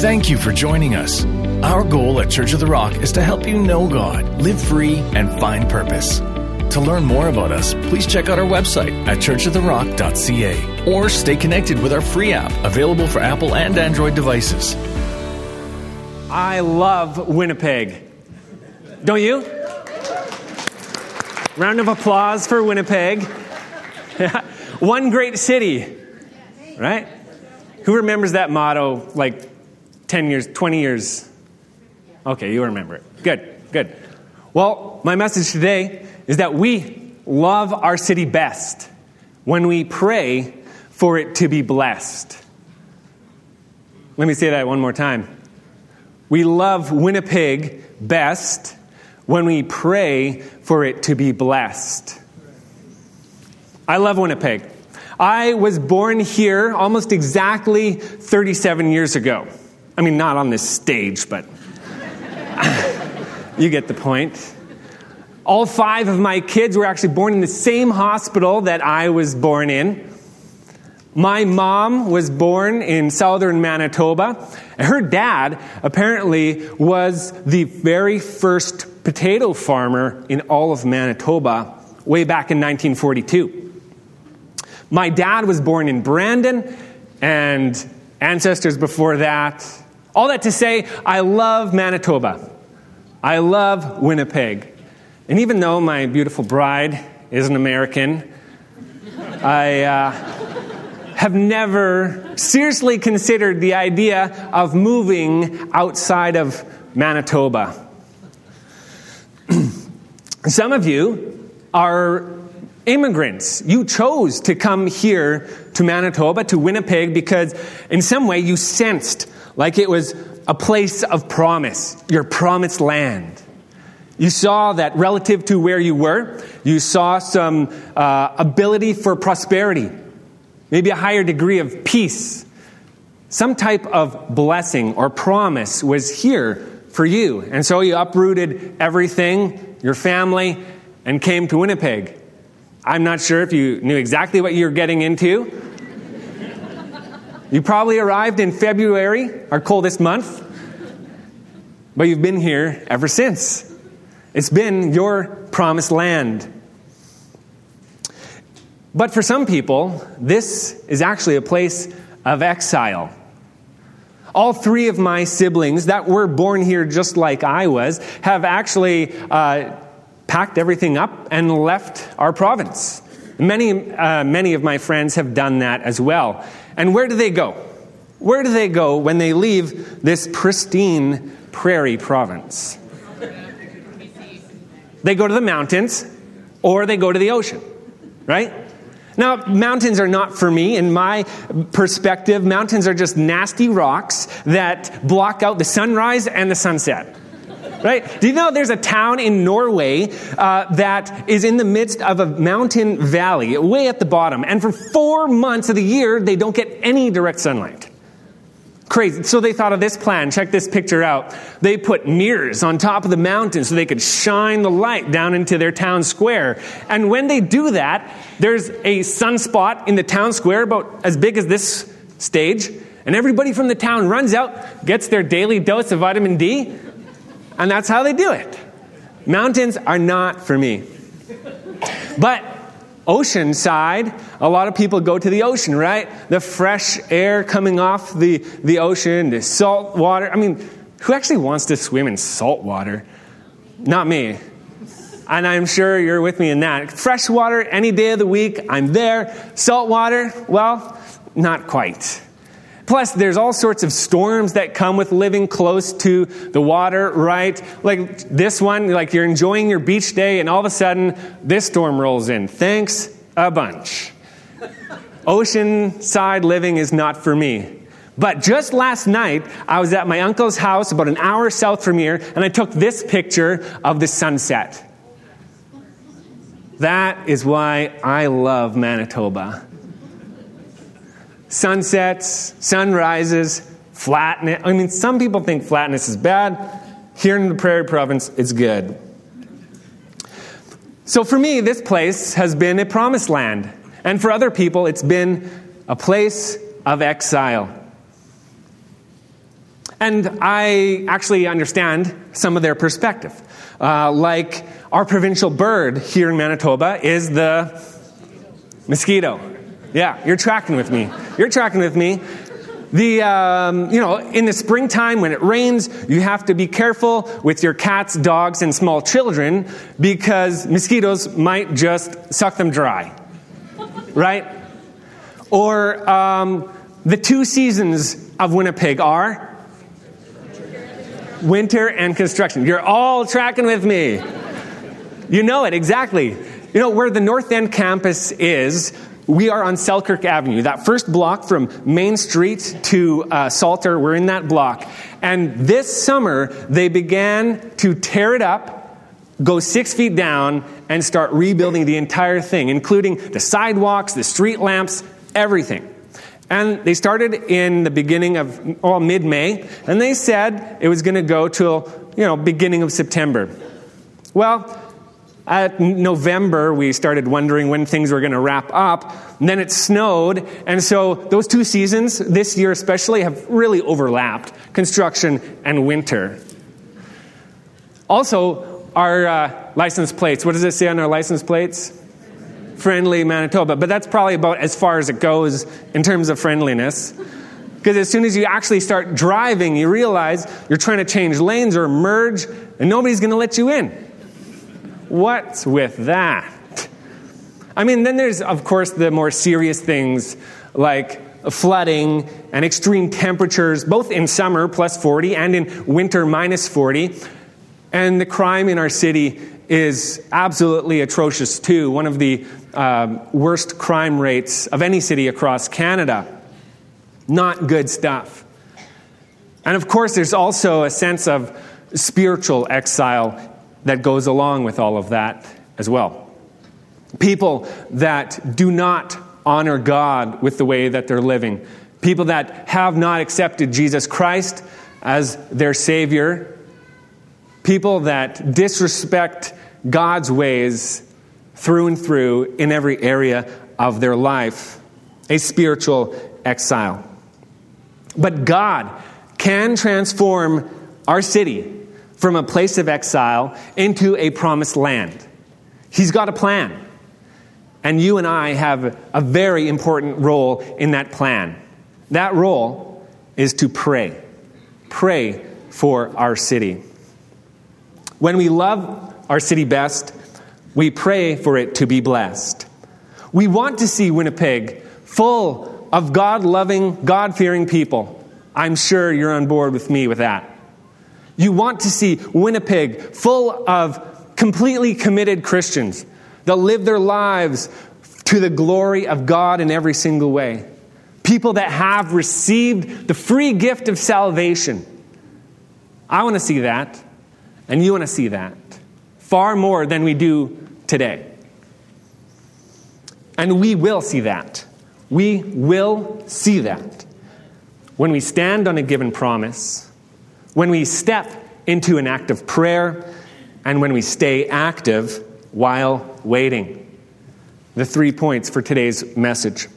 Thank you for joining us. Our goal at Church of the Rock is to help you know God, live free, and find purpose. To learn more about us, please check out our website at churchoftherock.ca or stay connected with our free app available for Apple and Android devices. I love Winnipeg. Don't you? Round of applause for Winnipeg. One great city, right? Who remembers that motto like 10 years, 20 years? Okay, you remember it. Good, good. Well, my message today is that we love our city best when we pray for it to be blessed. Let me say that one more time. We love Winnipeg best when we pray for it to be blessed. I love Winnipeg. I was born here almost exactly 37 years ago. I mean, not on this stage, but you get the point. All five of my kids were actually born in the same hospital that I was born in. My mom was born in southern Manitoba. Her dad apparently was the very first potato farmer in all of Manitoba way back in 1942. My dad was born in Brandon, and ancestors before that all that to say, I love Manitoba. I love Winnipeg. And even though my beautiful bride is an American, I uh, have never seriously considered the idea of moving outside of Manitoba. Some of you are immigrants. You chose to come here to Manitoba, to Winnipeg, because in some way you sensed like it was a place of promise, your promised land. You saw that relative to where you were, you saw some uh, ability for prosperity, maybe a higher degree of peace. Some type of blessing or promise was here for you. And so you uprooted everything, your family, and came to Winnipeg. I'm not sure if you knew exactly what you were getting into, you probably arrived in February, our coldest month, but you've been here ever since. It's been your promised land. But for some people, this is actually a place of exile. All three of my siblings that were born here just like I was have actually uh, packed everything up and left our province. Many, uh, many of my friends have done that as well. And where do they go? Where do they go when they leave this pristine prairie province? They go to the mountains or they go to the ocean, right? Now, mountains are not for me. In my perspective, mountains are just nasty rocks that block out the sunrise and the sunset right? Do you know there's a town in Norway uh, that is in the midst of a mountain valley, way at the bottom, and for four months of the year, they don't get any direct sunlight. Crazy. So they thought of this plan. Check this picture out. They put mirrors on top of the mountain so they could shine the light down into their town square. And when they do that, there's a sunspot in the town square about as big as this stage. And everybody from the town runs out, gets their daily dose of vitamin D, and that's how they do it. Mountains are not for me. But ocean side, a lot of people go to the ocean, right? The fresh air coming off the, the ocean, the salt water. I mean, who actually wants to swim in salt water? Not me. And I'm sure you're with me in that. Fresh water any day of the week, I'm there. Salt water, well, not quite. Plus, there's all sorts of storms that come with living close to the water, right? Like this one, like you're enjoying your beach day, and all of a sudden, this storm rolls in. Thanks a bunch. Oceanside living is not for me. But just last night, I was at my uncle's house about an hour south from here, and I took this picture of the sunset. That is why I love Manitoba sunsets, sunrises, flatness. I mean, some people think flatness is bad. Here in the Prairie Province, it's good. So for me, this place has been a promised land. And for other people, it's been a place of exile. And I actually understand some of their perspective. Uh, like our provincial bird here in Manitoba is the mosquito. Yeah, you're tracking with me. You're tracking with me. The, um, you know, in the springtime when it rains, you have to be careful with your cats, dogs, and small children because mosquitoes might just suck them dry. Right? Or um, the two seasons of Winnipeg are winter and construction. You're all tracking with me. You know it, exactly. You know, where the North End campus is, we are on Selkirk Avenue. That first block from Main Street to uh, Salter, we're in that block. And this summer, they began to tear it up, go six feet down, and start rebuilding the entire thing, including the sidewalks, the street lamps, everything. And they started in the beginning of, well, mid May, and they said it was going to go till, you know, beginning of September. Well, at November, we started wondering when things were going to wrap up. And then it snowed. And so those two seasons, this year especially, have really overlapped construction and winter. Also, our uh, license plates what does it say on our license plates? friendly Manitoba, but that's probably about as far as it goes in terms of friendliness. Because as soon as you actually start driving, you realize you're trying to change lanes or merge, and nobody's going to let you in. What's with that? I mean, then there's, of course, the more serious things like flooding and extreme temperatures, both in summer, plus 40, and in winter, minus 40. And the crime in our city is absolutely atrocious, too. One of the um, worst crime rates of any city across Canada. Not good stuff. And of course, there's also a sense of spiritual exile that goes along with all of that as well. People that do not honor God with the way that they're living, people that have not accepted Jesus Christ as their Savior, people that disrespect God's ways through and through in every area of their life, a spiritual exile. But God can transform our city from a place of exile into a promised land. He's got a plan. And you and I have a very important role in that plan. That role is to pray. Pray for our city. When we love our city best, we pray for it to be blessed. We want to see Winnipeg full of God loving, God fearing people. I'm sure you're on board with me with that. You want to see Winnipeg full of completely committed Christians that live their lives to the glory of God in every single way. People that have received the free gift of salvation. I want to see that, and you want to see that far more than we do today. And we will see that. We will see that when we stand on a given promise, when we step into an act of prayer, and when we stay active while waiting. The three points for today's message.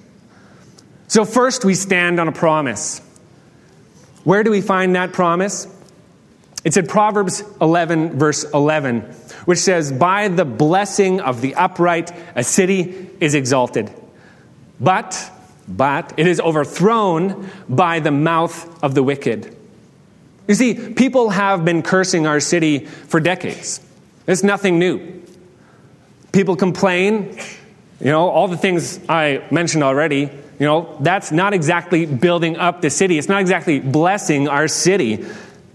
So, first, we stand on a promise. Where do we find that promise? It's in Proverbs 11, verse 11, which says, By the blessing of the upright, a city is exalted. But, but, it is overthrown by the mouth of the wicked. You see, people have been cursing our city for decades. It's nothing new. People complain, you know, all the things I mentioned already, you know, that's not exactly building up the city. It's not exactly blessing our city.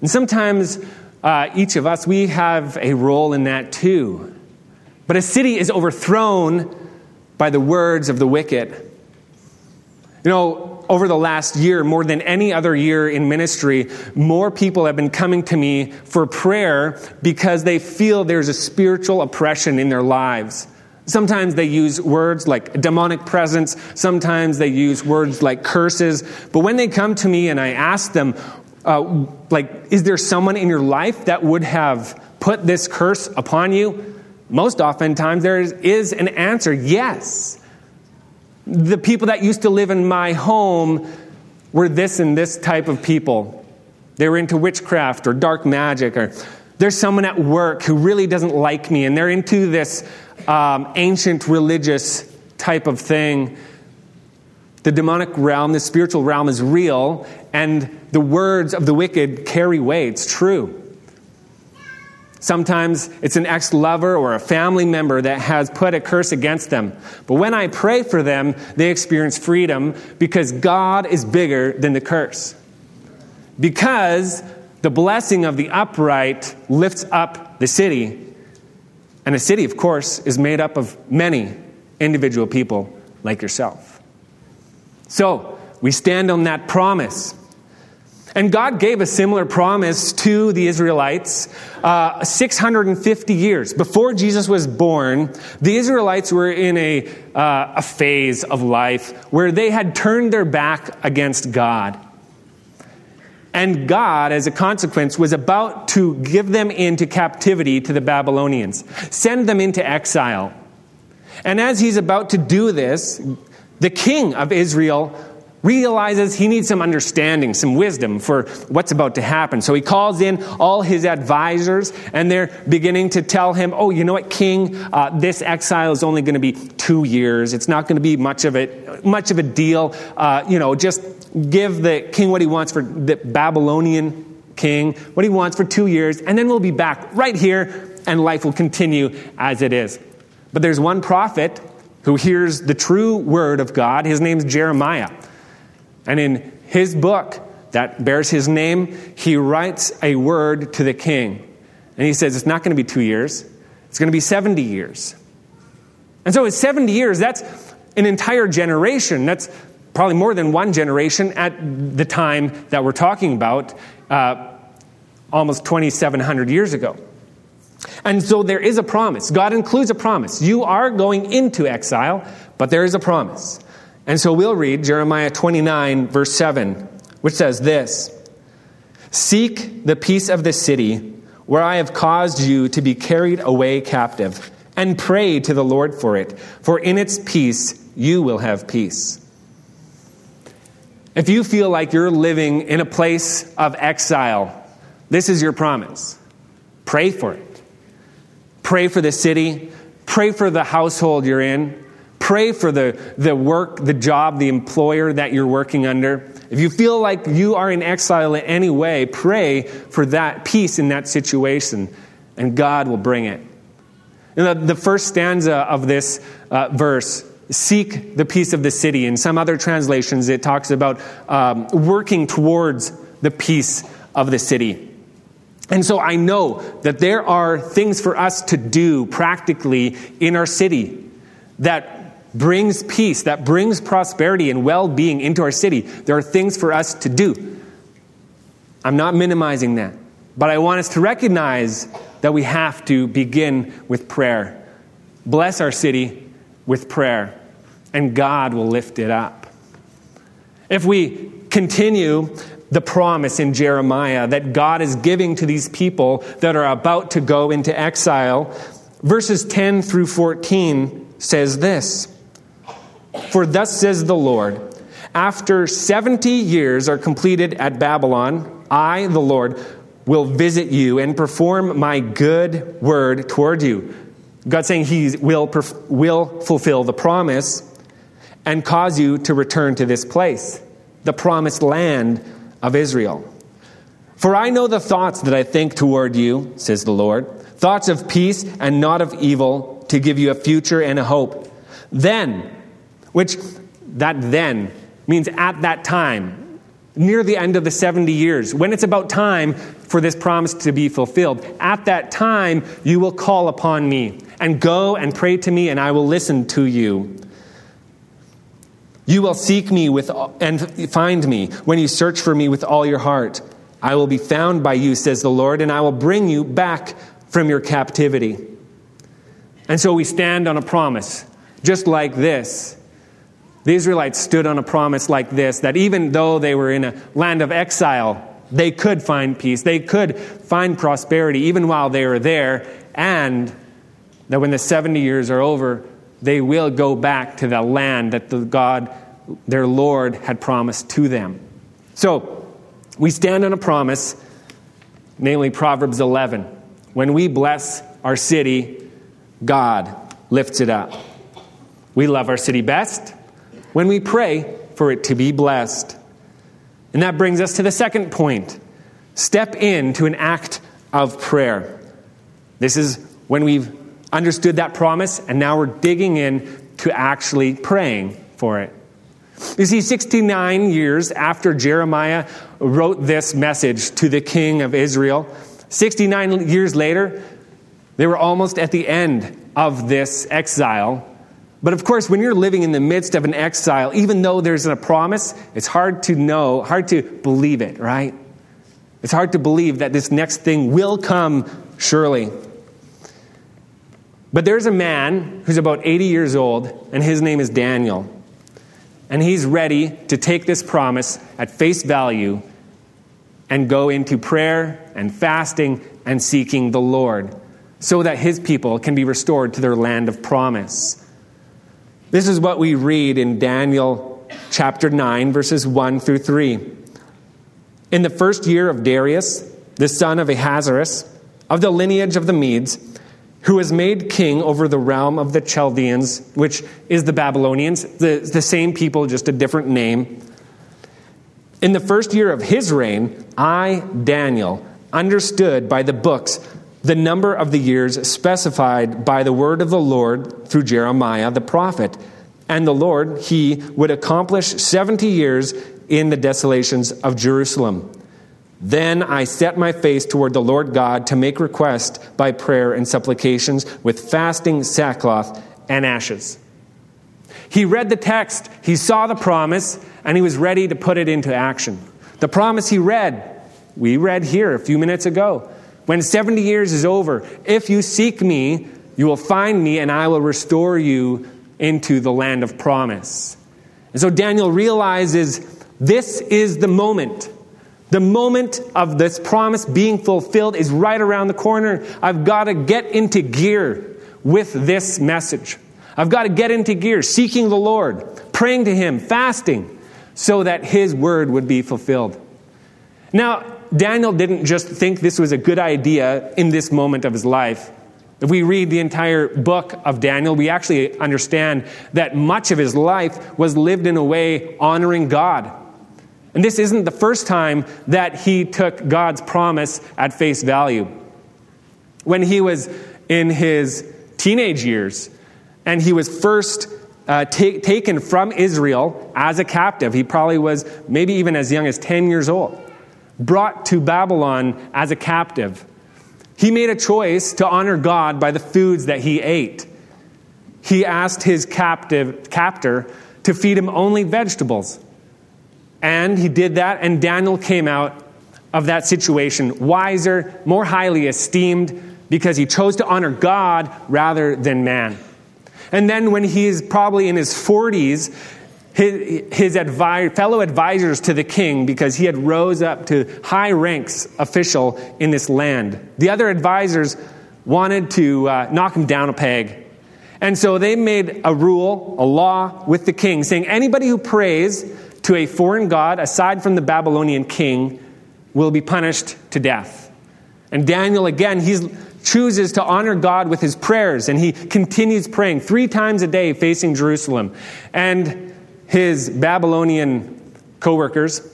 And sometimes uh, each of us, we have a role in that too. But a city is overthrown by the words of the wicked. You know, over the last year, more than any other year in ministry, more people have been coming to me for prayer because they feel there's a spiritual oppression in their lives. Sometimes they use words like demonic presence. Sometimes they use words like curses. But when they come to me and I ask them, uh, like, is there someone in your life that would have put this curse upon you? Most oftentimes, there is, is an answer yes. The people that used to live in my home were this and this type of people. they were into witchcraft or dark magic, or there's someone at work who really doesn't like me, and they're into this um, ancient religious type of thing. The demonic realm, the spiritual realm is real, and the words of the wicked carry weight. It's true. Sometimes it's an ex lover or a family member that has put a curse against them. But when I pray for them, they experience freedom because God is bigger than the curse. Because the blessing of the upright lifts up the city. And a city, of course, is made up of many individual people like yourself. So, we stand on that promise. And God gave a similar promise to the Israelites uh, 650 years. Before Jesus was born, the Israelites were in a, uh, a phase of life where they had turned their back against God. And God, as a consequence, was about to give them into captivity to the Babylonians, send them into exile. And as he's about to do this, the king of Israel realizes he needs some understanding, some wisdom for what's about to happen. So he calls in all his advisors, and they're beginning to tell him, Oh, you know what, King, uh, this exile is only going to be two years. It's not going to be much of it, much of a deal. Uh, you know, just give the king what he wants for the Babylonian king, what he wants for two years, and then we'll be back right here, and life will continue as it is. But there's one prophet who hears the true word of God. His name's Jeremiah. And in his book that bears his name, he writes a word to the king. And he says, It's not going to be two years, it's going to be 70 years. And so, it's 70 years, that's an entire generation. That's probably more than one generation at the time that we're talking about, uh, almost 2,700 years ago. And so there is a promise. God includes a promise. You are going into exile, but there is a promise. And so we'll read Jeremiah 29, verse 7, which says this Seek the peace of the city where I have caused you to be carried away captive, and pray to the Lord for it, for in its peace you will have peace. If you feel like you're living in a place of exile, this is your promise. Pray for it. Pray for the city. Pray for the household you're in. Pray for the, the work, the job, the employer that you're working under. If you feel like you are in exile in any way, pray for that peace in that situation, and God will bring it. The, the, first stanza of this uh, verse seek the peace of the city. In some other translations, it talks about um, working towards the peace of the city. And so I know that there are things for us to do practically in our city that brings peace, that brings prosperity and well being into our city. There are things for us to do. I'm not minimizing that. But I want us to recognize that we have to begin with prayer. Bless our city with prayer, and God will lift it up. If we continue the promise in Jeremiah that God is giving to these people that are about to go into exile, verses 10 through 14 says this. For thus says the Lord After 70 years are completed at Babylon, I, the Lord, will visit you and perform my good word toward you. God saying He will, will fulfill the promise and cause you to return to this place, the promised land of Israel. For I know the thoughts that I think toward you, says the Lord thoughts of peace and not of evil, to give you a future and a hope. Then, which that then means at that time, near the end of the 70 years, when it's about time for this promise to be fulfilled. At that time, you will call upon me and go and pray to me, and I will listen to you. You will seek me with, and find me when you search for me with all your heart. I will be found by you, says the Lord, and I will bring you back from your captivity. And so we stand on a promise, just like this the Israelites stood on a promise like this that even though they were in a land of exile, they could find peace, they could find prosperity even while they were there, and that when the 70 years are over, they will go back to the land that the God, their Lord, had promised to them. So, We stand on a promise, namely Proverbs 11. When we bless our city, God lifts it up. We love our city best when we pray for it to be blessed. And that brings us to the second point step into an act of prayer. This is when we've understood that promise, and now we're digging in to actually praying for it. You see, 69 years after Jeremiah wrote this message to the king of Israel, 69 years later, they were almost at the end of this exile. But of course, when you're living in the midst of an exile, even though there's a promise, it's hard to know, hard to believe it, right? It's hard to believe that this next thing will come surely. But there's a man who's about 80 years old, and his name is Daniel. And he's ready to take this promise at face value and go into prayer and fasting and seeking the Lord so that his people can be restored to their land of promise. This is what we read in Daniel chapter 9, verses 1 through 3. In the first year of Darius, the son of Ahasuerus, of the lineage of the Medes, who was made king over the realm of the Chaldeans, which is the Babylonians, the, the same people, just a different name. In the first year of his reign, I, Daniel, understood by the books the number of the years specified by the word of the Lord through Jeremiah the prophet. And the Lord, he would accomplish 70 years in the desolations of Jerusalem. Then I set my face toward the Lord God to make request by prayer and supplications with fasting, sackcloth, and ashes. He read the text, he saw the promise, and he was ready to put it into action. The promise he read, we read here a few minutes ago. When 70 years is over, if you seek me, you will find me, and I will restore you into the land of promise. And so Daniel realizes this is the moment. The moment of this promise being fulfilled is right around the corner. I've got to get into gear with this message. I've got to get into gear, seeking the Lord, praying to Him, fasting, so that His word would be fulfilled. Now, Daniel didn't just think this was a good idea in this moment of his life. If we read the entire book of Daniel, we actually understand that much of his life was lived in a way honoring God and this isn't the first time that he took God's promise at face value. When he was in his teenage years and he was first uh, ta- taken from Israel as a captive, he probably was maybe even as young as 10 years old, brought to Babylon as a captive. He made a choice to honor God by the foods that he ate. He asked his captive captor to feed him only vegetables. And he did that, and Daniel came out of that situation wiser, more highly esteemed, because he chose to honor God rather than man. And then, when he is probably in his 40s, his, his advi- fellow advisors to the king, because he had rose up to high ranks official in this land, the other advisors wanted to uh, knock him down a peg. And so they made a rule, a law with the king, saying anybody who prays to a foreign god aside from the Babylonian king will be punished to death. And Daniel, again, he chooses to honor God with his prayers, and he continues praying three times a day facing Jerusalem. And his Babylonian co workers,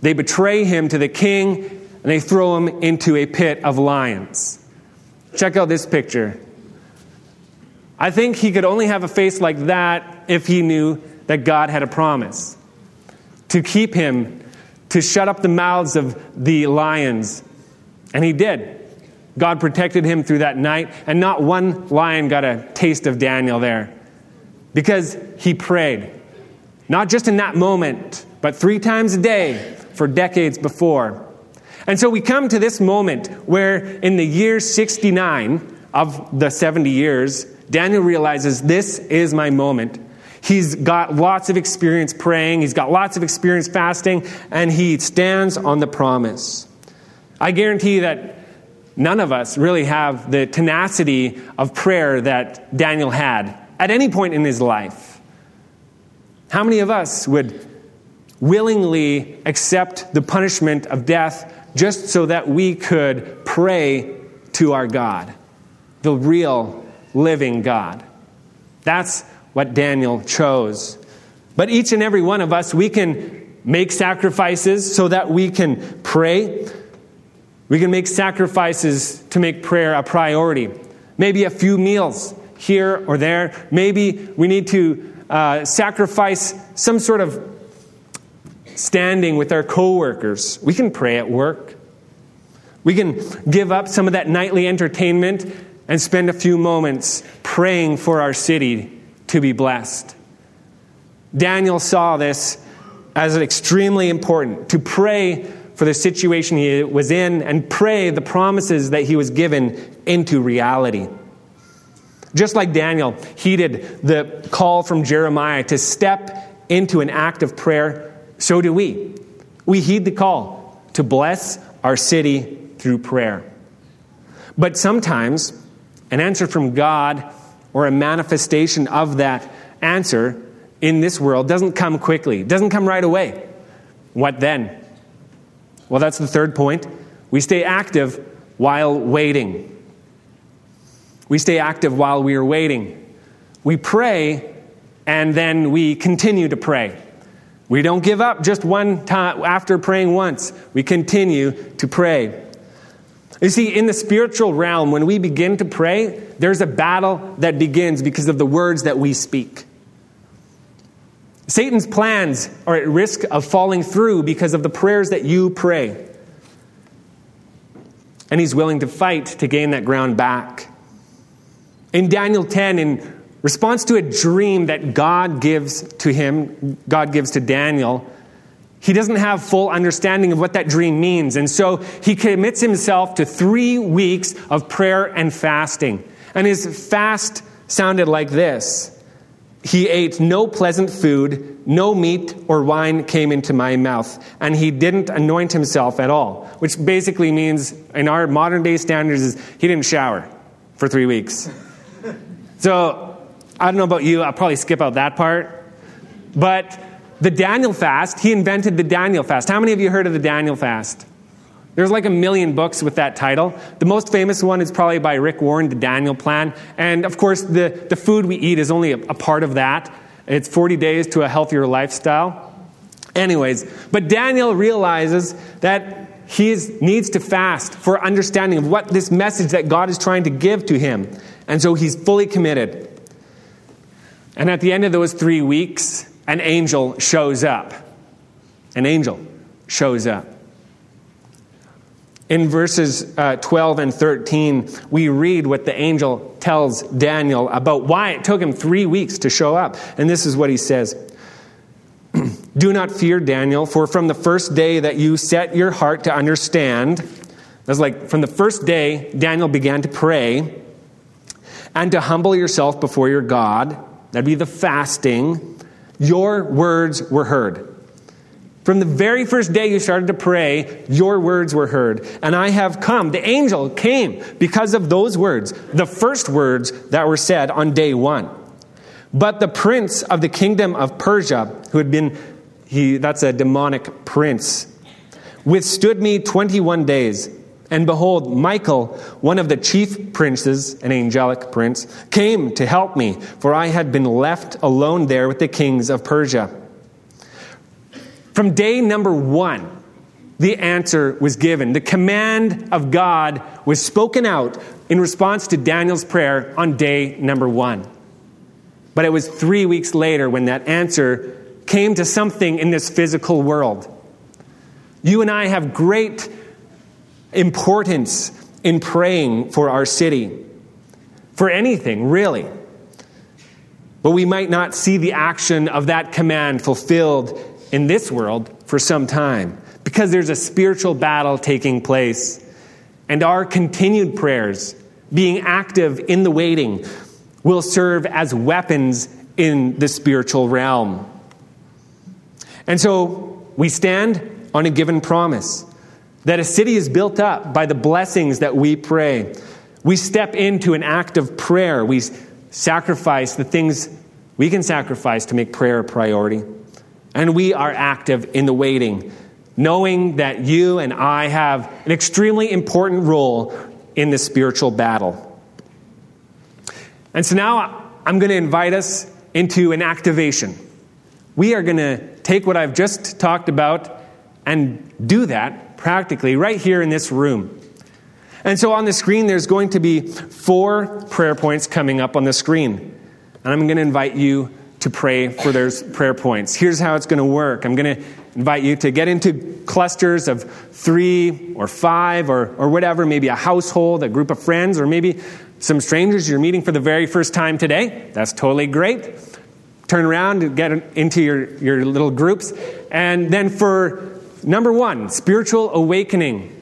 they betray him to the king and they throw him into a pit of lions. Check out this picture. I think he could only have a face like that if he knew that God had a promise to keep him, to shut up the mouths of the lions. And he did. God protected him through that night, and not one lion got a taste of Daniel there because he prayed. Not just in that moment, but three times a day for decades before. And so we come to this moment where, in the year 69 of the 70 years, Daniel realizes this is my moment He's got lots of experience praying, he's got lots of experience fasting, and he stands on the promise. I guarantee that none of us really have the tenacity of prayer that Daniel had at any point in his life. How many of us would willingly accept the punishment of death just so that we could pray to our God, the real living God. That's what Daniel chose. But each and every one of us, we can make sacrifices so that we can pray. We can make sacrifices to make prayer a priority. Maybe a few meals here or there. Maybe we need to uh, sacrifice some sort of standing with our coworkers. We can pray at work. We can give up some of that nightly entertainment and spend a few moments praying for our city to be blessed. Daniel saw this as extremely important to pray for the situation he was in and pray the promises that he was given into reality. Just like Daniel heeded the call from Jeremiah to step into an act of prayer, so do we. We heed the call to bless our city through prayer. But sometimes an answer from God or a manifestation of that answer in this world doesn't come quickly, doesn't come right away. What then? Well, that's the third point. We stay active while waiting. We stay active while we are waiting. We pray and then we continue to pray. We don't give up just one time after praying once. We continue to pray. You see, in the spiritual realm, when we begin to pray, there's a battle that begins because of the words that we speak. Satan's plans are at risk of falling through because of the prayers that you pray. And he's willing to fight to gain that ground back. In Daniel 10, in response to a dream that God gives to him, God gives to Daniel, he doesn't have full understanding of what that dream means. And so he commits himself to three weeks of prayer and fasting. And his fast sounded like this He ate no pleasant food, no meat or wine came into my mouth, and he didn't anoint himself at all, which basically means, in our modern day standards, is he didn't shower for three weeks. So I don't know about you, I'll probably skip out that part. But the Daniel fast, he invented the Daniel fast. How many of you heard of the Daniel fast? There's like a million books with that title. The most famous one is probably by Rick Warren, The Daniel Plan. And of course, the, the food we eat is only a, a part of that. It's 40 days to a healthier lifestyle. Anyways, but Daniel realizes that he is, needs to fast for understanding of what this message that God is trying to give to him. And so he's fully committed. And at the end of those three weeks, an angel shows up. An angel shows up. In verses uh, 12 and 13, we read what the angel tells Daniel about why it took him three weeks to show up. And this is what he says Do not fear, Daniel, for from the first day that you set your heart to understand, that's like from the first day Daniel began to pray and to humble yourself before your God, that'd be the fasting, your words were heard. From the very first day you started to pray, your words were heard. And I have come. The angel came because of those words, the first words that were said on day one. But the prince of the kingdom of Persia, who had been, he, that's a demonic prince, withstood me 21 days. And behold, Michael, one of the chief princes, an angelic prince, came to help me, for I had been left alone there with the kings of Persia. From day number one, the answer was given. The command of God was spoken out in response to Daniel's prayer on day number one. But it was three weeks later when that answer came to something in this physical world. You and I have great importance in praying for our city, for anything, really. But we might not see the action of that command fulfilled in this world for some time because there's a spiritual battle taking place. And our continued prayers, being active in the waiting, will serve as weapons in the spiritual realm. And so we stand on a given promise that a city is built up by the blessings that we pray. We step into an act of prayer. We sacrifice the things we can sacrifice to make prayer a priority. And we are active in the waiting, knowing that you and I have an extremely important role in the spiritual battle. And so now I'm going to invite us into an activation. We are going to take what I've just talked about and do that practically right here in this room. And so on the screen, there's going to be four prayer points coming up on the screen. And I'm going to invite you to pray for those prayer points. Here's how it's going to work I'm going to invite you to get into clusters of three or five or, or whatever, maybe a household, a group of friends, or maybe some strangers you're meeting for the very first time today. That's totally great. Turn around and get into your, your little groups. And then for number one, spiritual awakening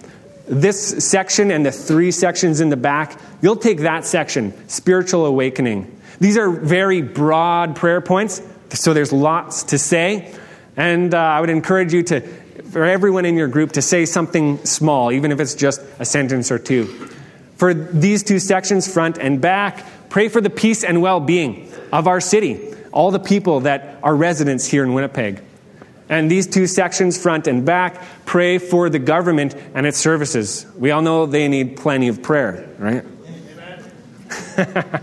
this section and the three sections in the back, you'll take that section, spiritual awakening. These are very broad prayer points, so there's lots to say. And uh, I would encourage you to, for everyone in your group, to say something small, even if it's just a sentence or two. For these two sections, front and back, pray for the peace and well being of our city, all the people that are residents here in Winnipeg. And these two sections, front and back, pray for the government and its services. We all know they need plenty of prayer, right?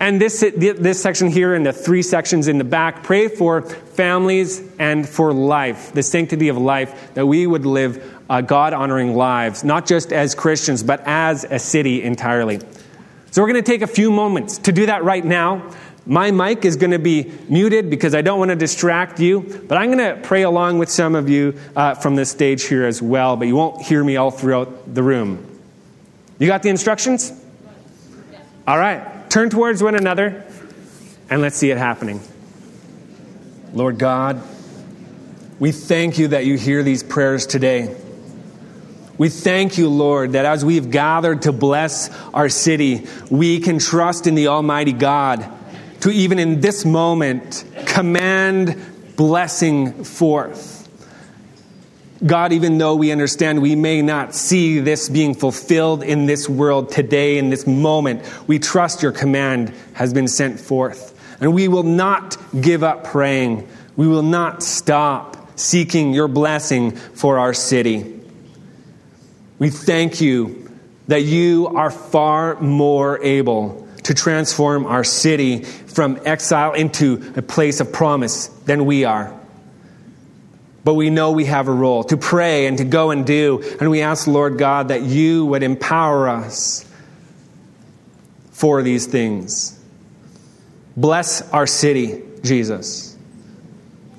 and this, this section here and the three sections in the back, pray for families and for life, the sanctity of life, that we would live uh, God honoring lives, not just as Christians, but as a city entirely. So we're going to take a few moments to do that right now. My mic is going to be muted because I don't want to distract you, but I'm going to pray along with some of you uh, from this stage here as well, but you won't hear me all throughout the room. You got the instructions? All right. Turn towards one another and let's see it happening. Lord God, we thank you that you hear these prayers today. We thank you, Lord, that as we've gathered to bless our city, we can trust in the Almighty God to even in this moment command blessing forth. God, even though we understand we may not see this being fulfilled in this world today, in this moment, we trust your command has been sent forth. And we will not give up praying. We will not stop seeking your blessing for our city. We thank you that you are far more able to transform our city from exile into a place of promise than we are. But we know we have a role to pray and to go and do. And we ask, Lord God, that you would empower us for these things. Bless our city, Jesus.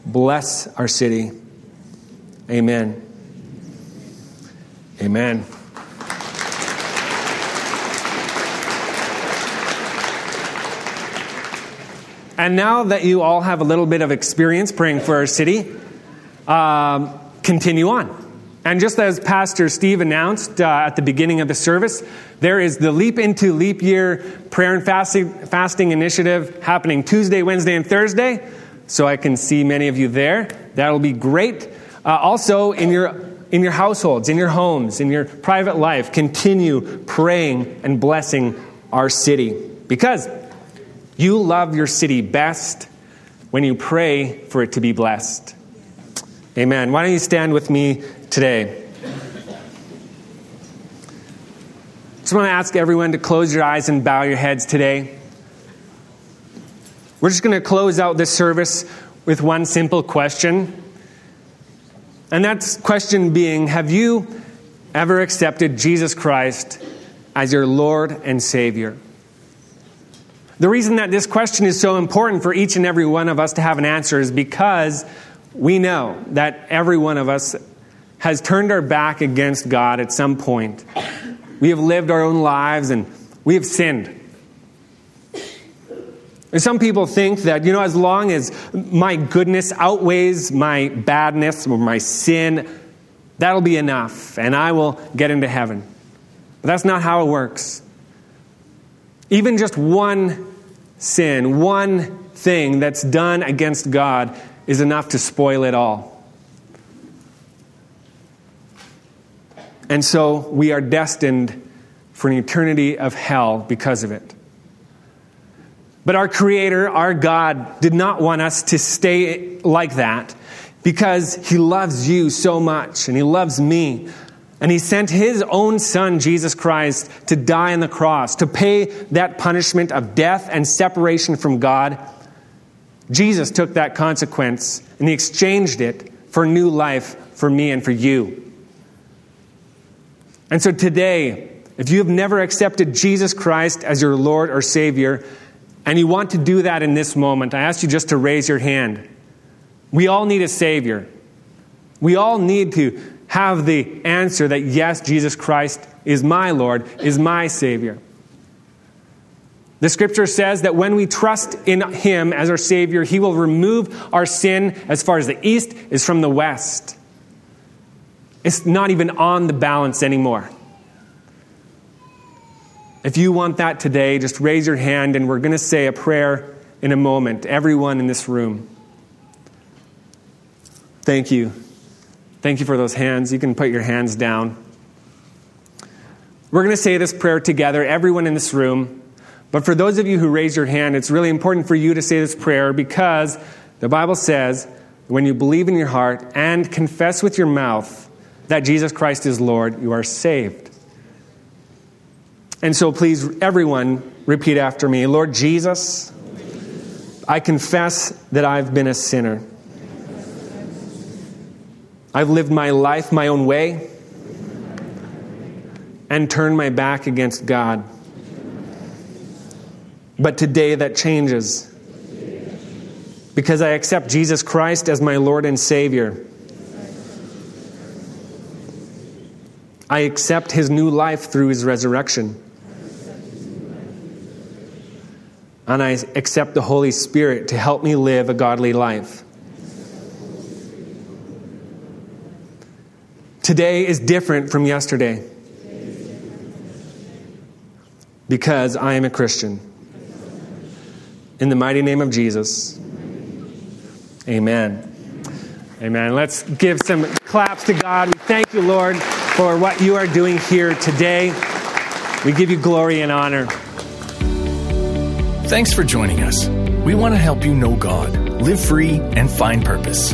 Bless our city. Amen. Amen. And now that you all have a little bit of experience praying for our city, um, continue on. And just as Pastor Steve announced uh, at the beginning of the service, there is the Leap into Leap Year Prayer and Fasting, fasting Initiative happening Tuesday, Wednesday, and Thursday. So I can see many of you there. That'll be great. Uh, also, in your in your households, in your homes, in your private life, continue praying and blessing our city because you love your city best when you pray for it to be blessed. Amen. Why don't you stand with me today? Just want to ask everyone to close your eyes and bow your heads today. We're just going to close out this service with one simple question. And that question being Have you ever accepted Jesus Christ as your Lord and Savior? The reason that this question is so important for each and every one of us to have an answer is because we know that every one of us has turned our back against God at some point. We have lived our own lives and we have sinned. And some people think that, you know, as long as my goodness outweighs my badness or my sin, that'll be enough and I will get into heaven. But that's not how it works. Even just one sin, one thing that's done against God, is enough to spoil it all. And so we are destined for an eternity of hell because of it. But our Creator, our God, did not want us to stay like that because He loves you so much and He loves me. And He sent His own Son, Jesus Christ, to die on the cross, to pay that punishment of death and separation from God. Jesus took that consequence and He exchanged it for new life for me and for you. And so today, if you have never accepted Jesus Christ as your Lord or Savior, and you want to do that in this moment, I ask you just to raise your hand. We all need a Savior. We all need to have the answer that yes, Jesus Christ is my Lord, is my Savior. The scripture says that when we trust in Him as our Savior, He will remove our sin as far as the east is from the west. It's not even on the balance anymore. If you want that today, just raise your hand and we're going to say a prayer in a moment. Everyone in this room. Thank you. Thank you for those hands. You can put your hands down. We're going to say this prayer together, everyone in this room. But for those of you who raise your hand, it's really important for you to say this prayer because the Bible says when you believe in your heart and confess with your mouth that Jesus Christ is Lord, you are saved. And so please, everyone, repeat after me Lord Jesus, I confess that I've been a sinner. I've lived my life my own way and turned my back against God. But today that changes because I accept Jesus Christ as my Lord and Savior. I accept his new life through his resurrection. And I accept the Holy Spirit to help me live a godly life. Today is different from yesterday because I am a Christian. In the mighty name of Jesus, amen. Amen. Let's give some claps to God. We thank you, Lord, for what you are doing here today. We give you glory and honor. Thanks for joining us. We want to help you know God, live free, and find purpose.